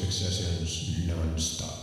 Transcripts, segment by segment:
music sessions non-stop.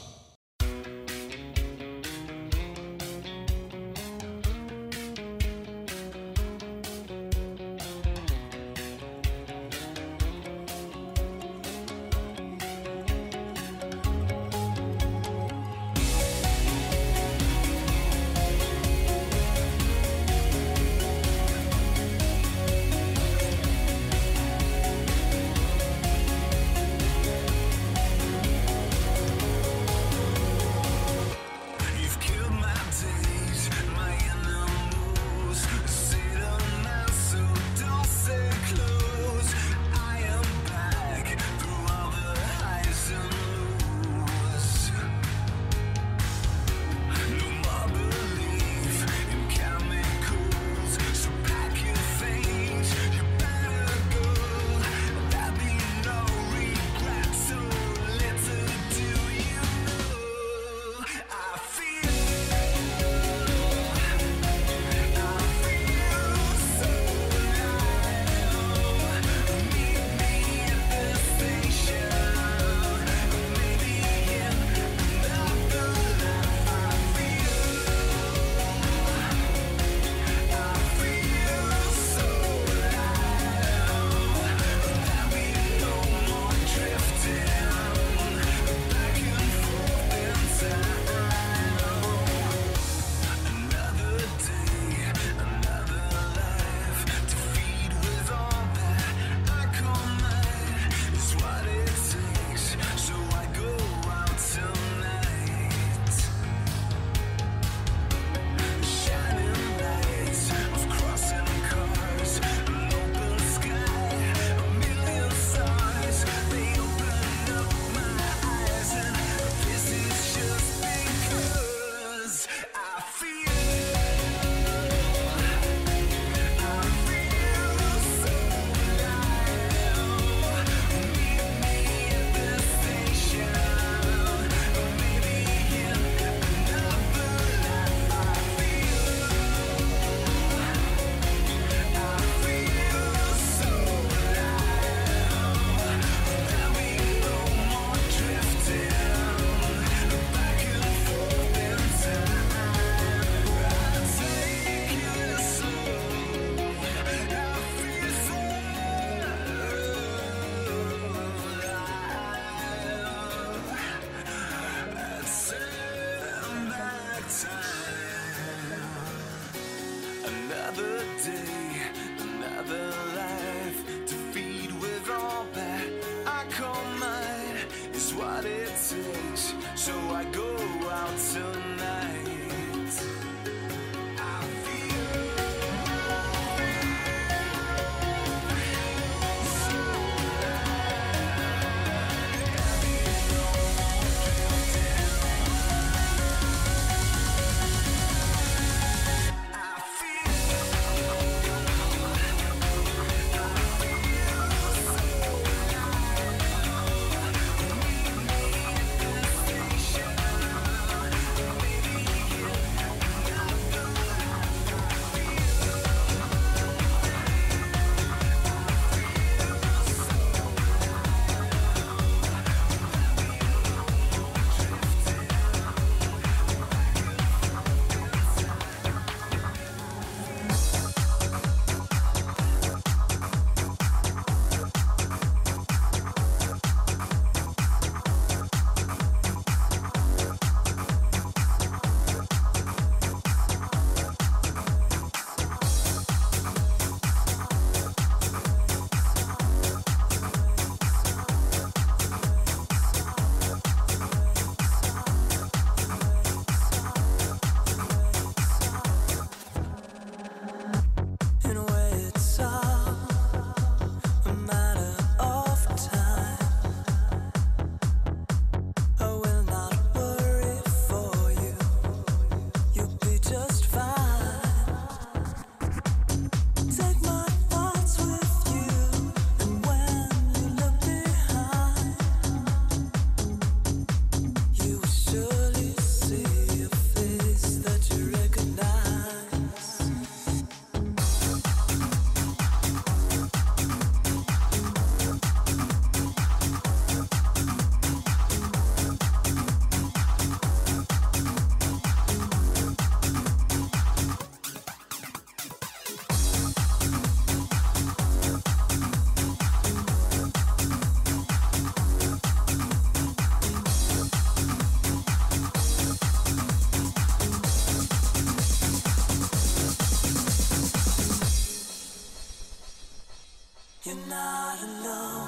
not alone.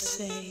Say.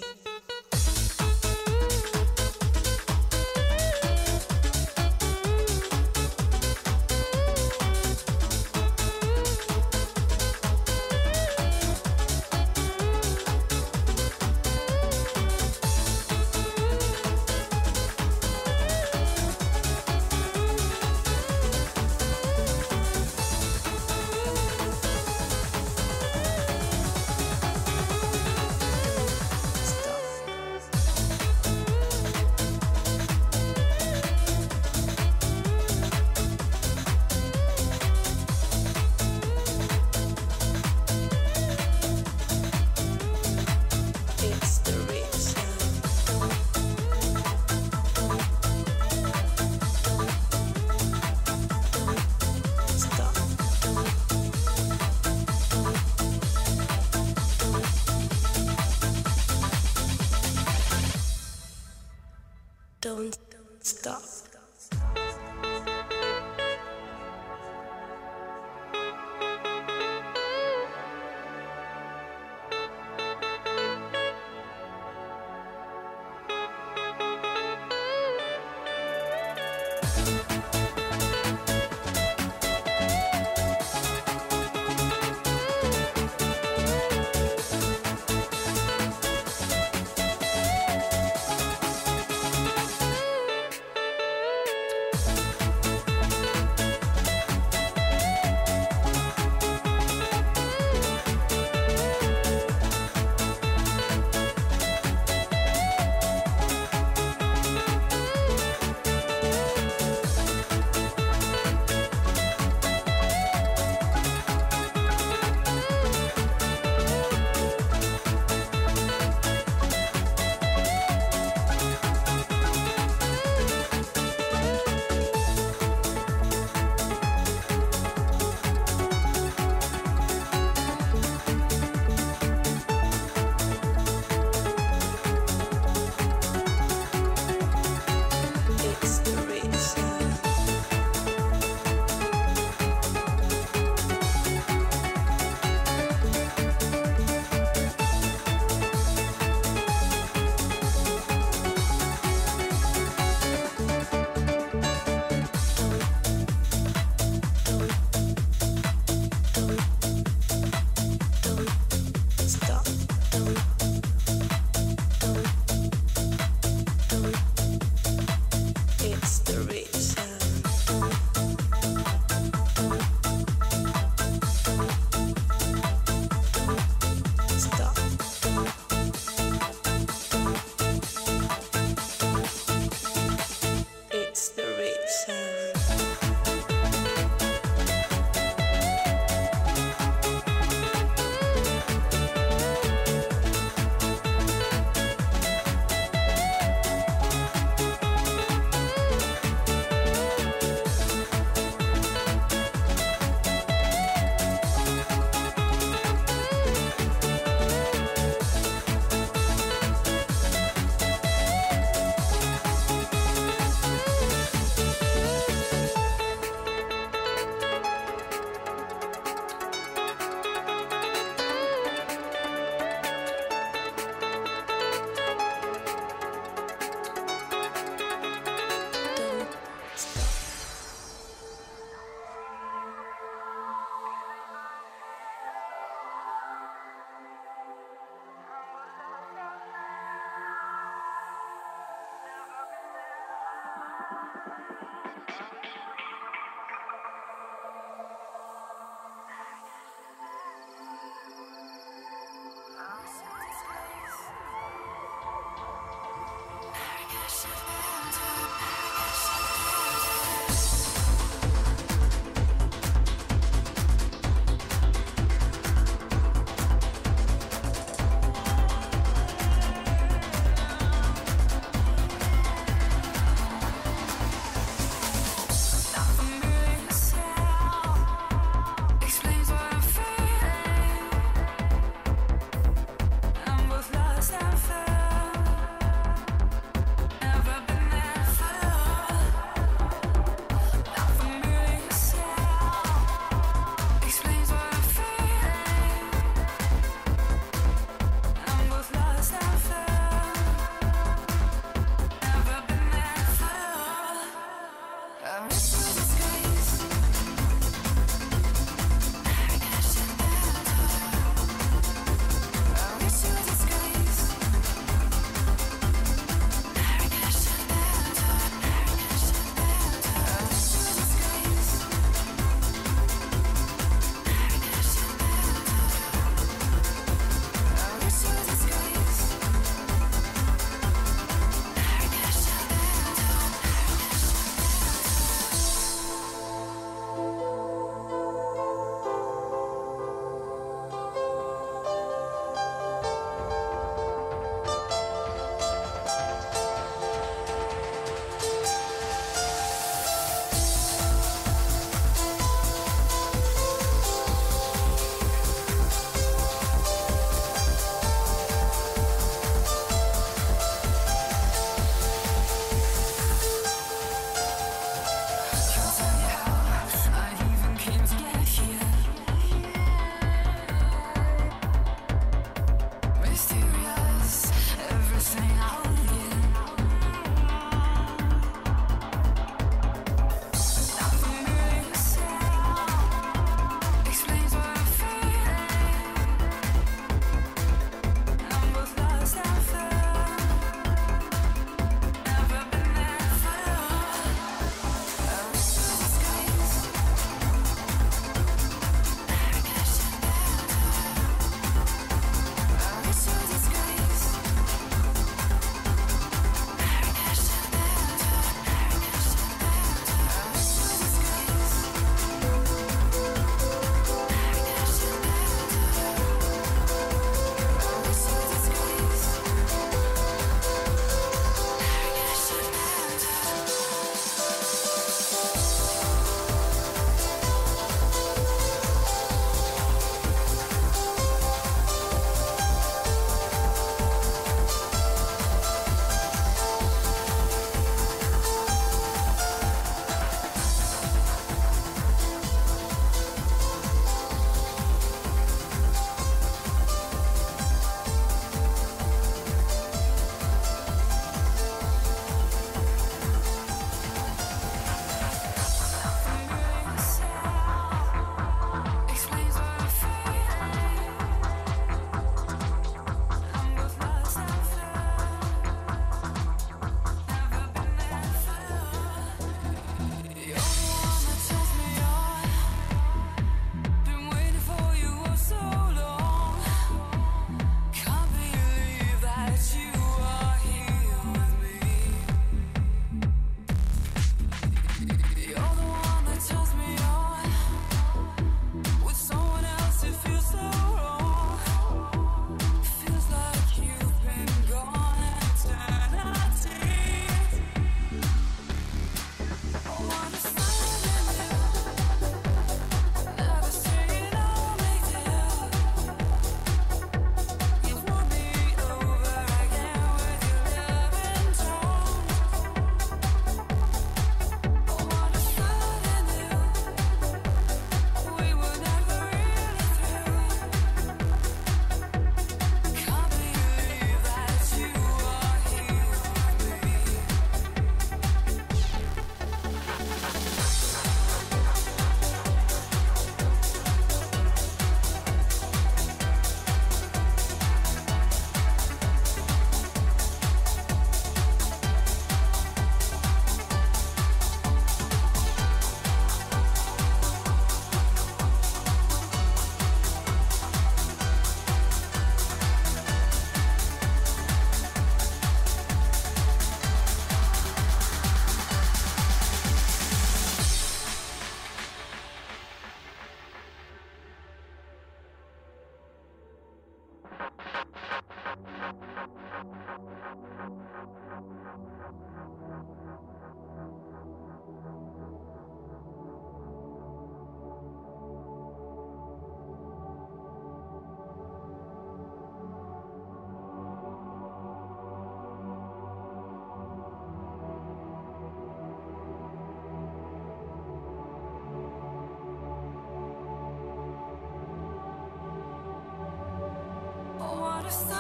Thank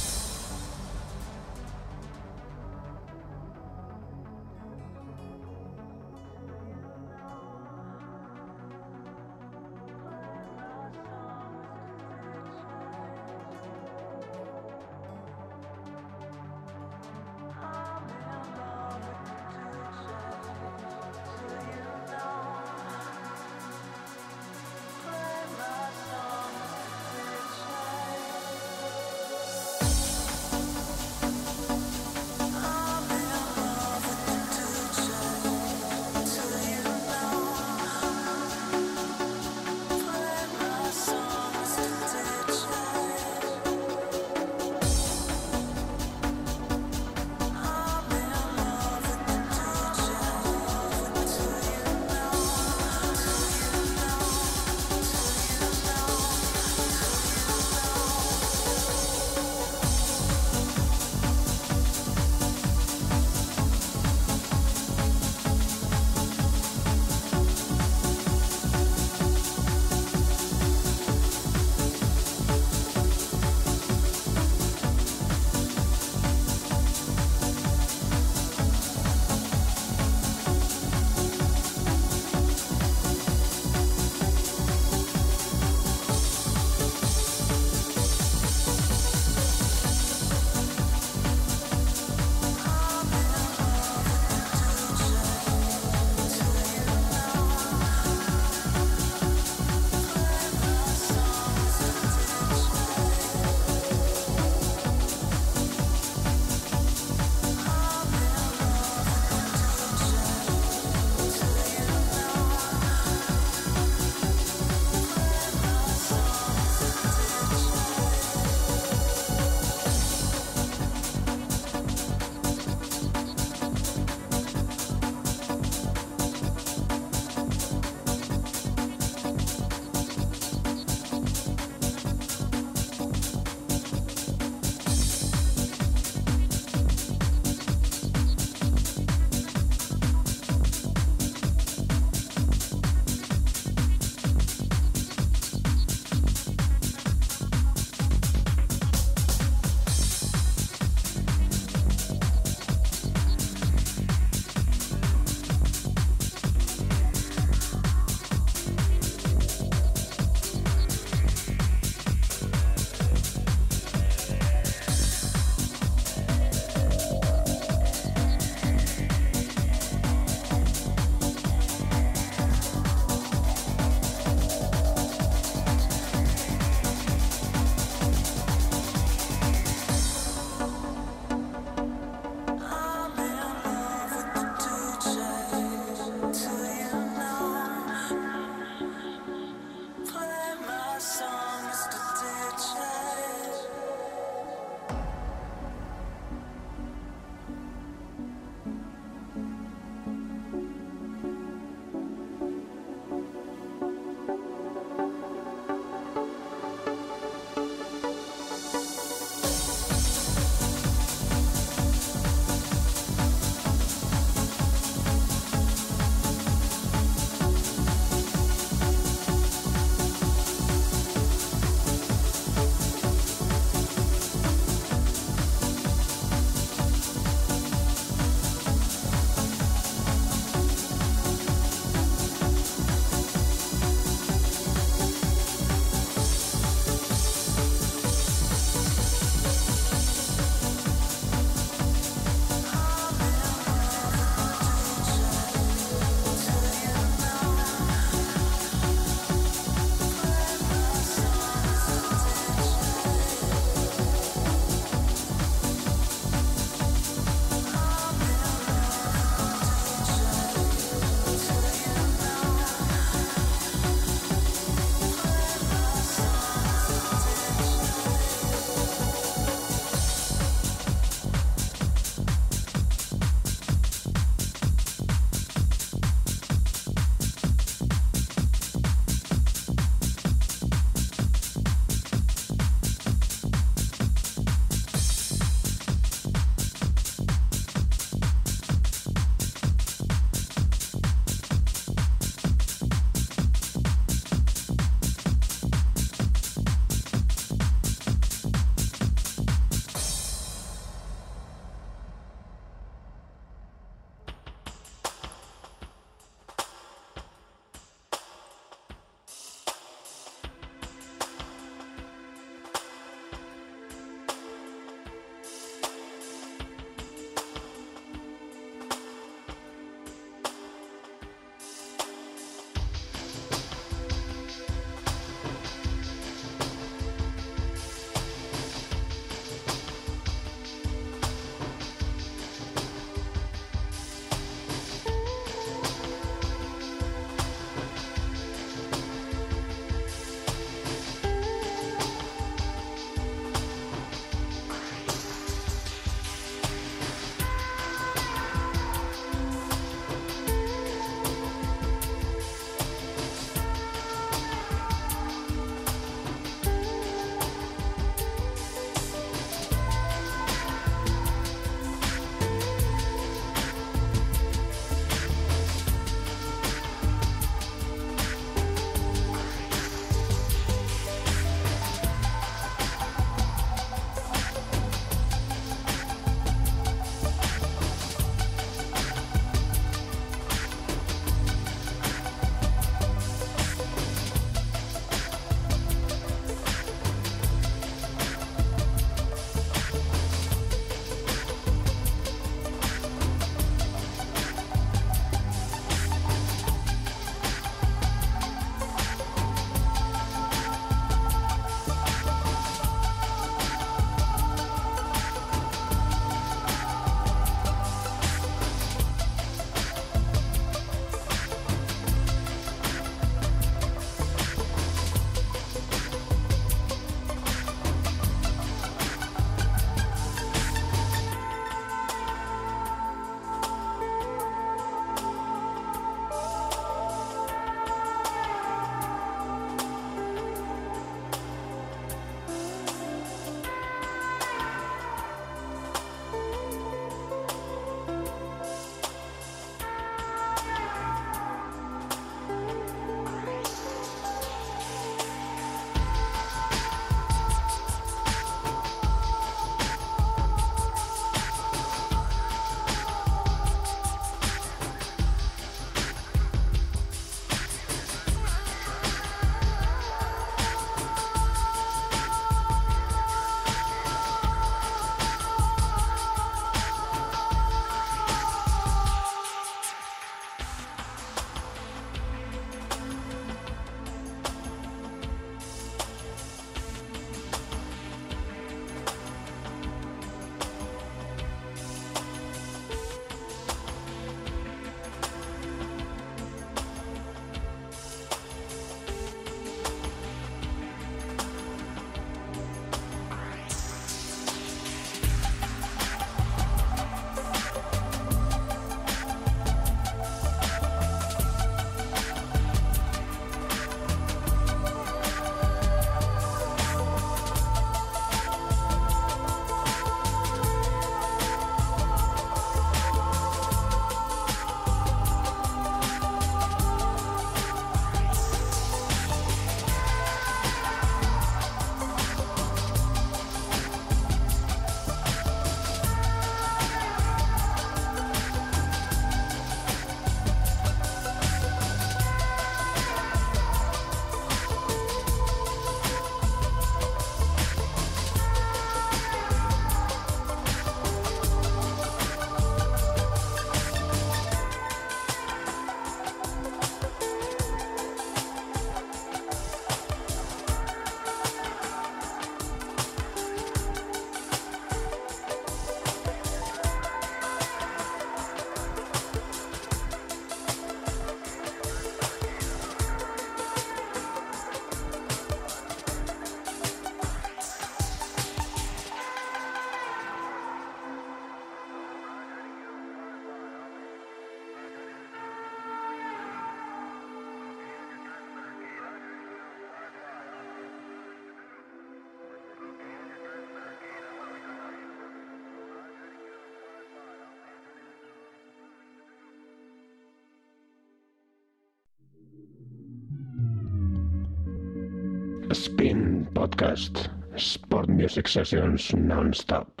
Podcast. Sport music sessions non-stop.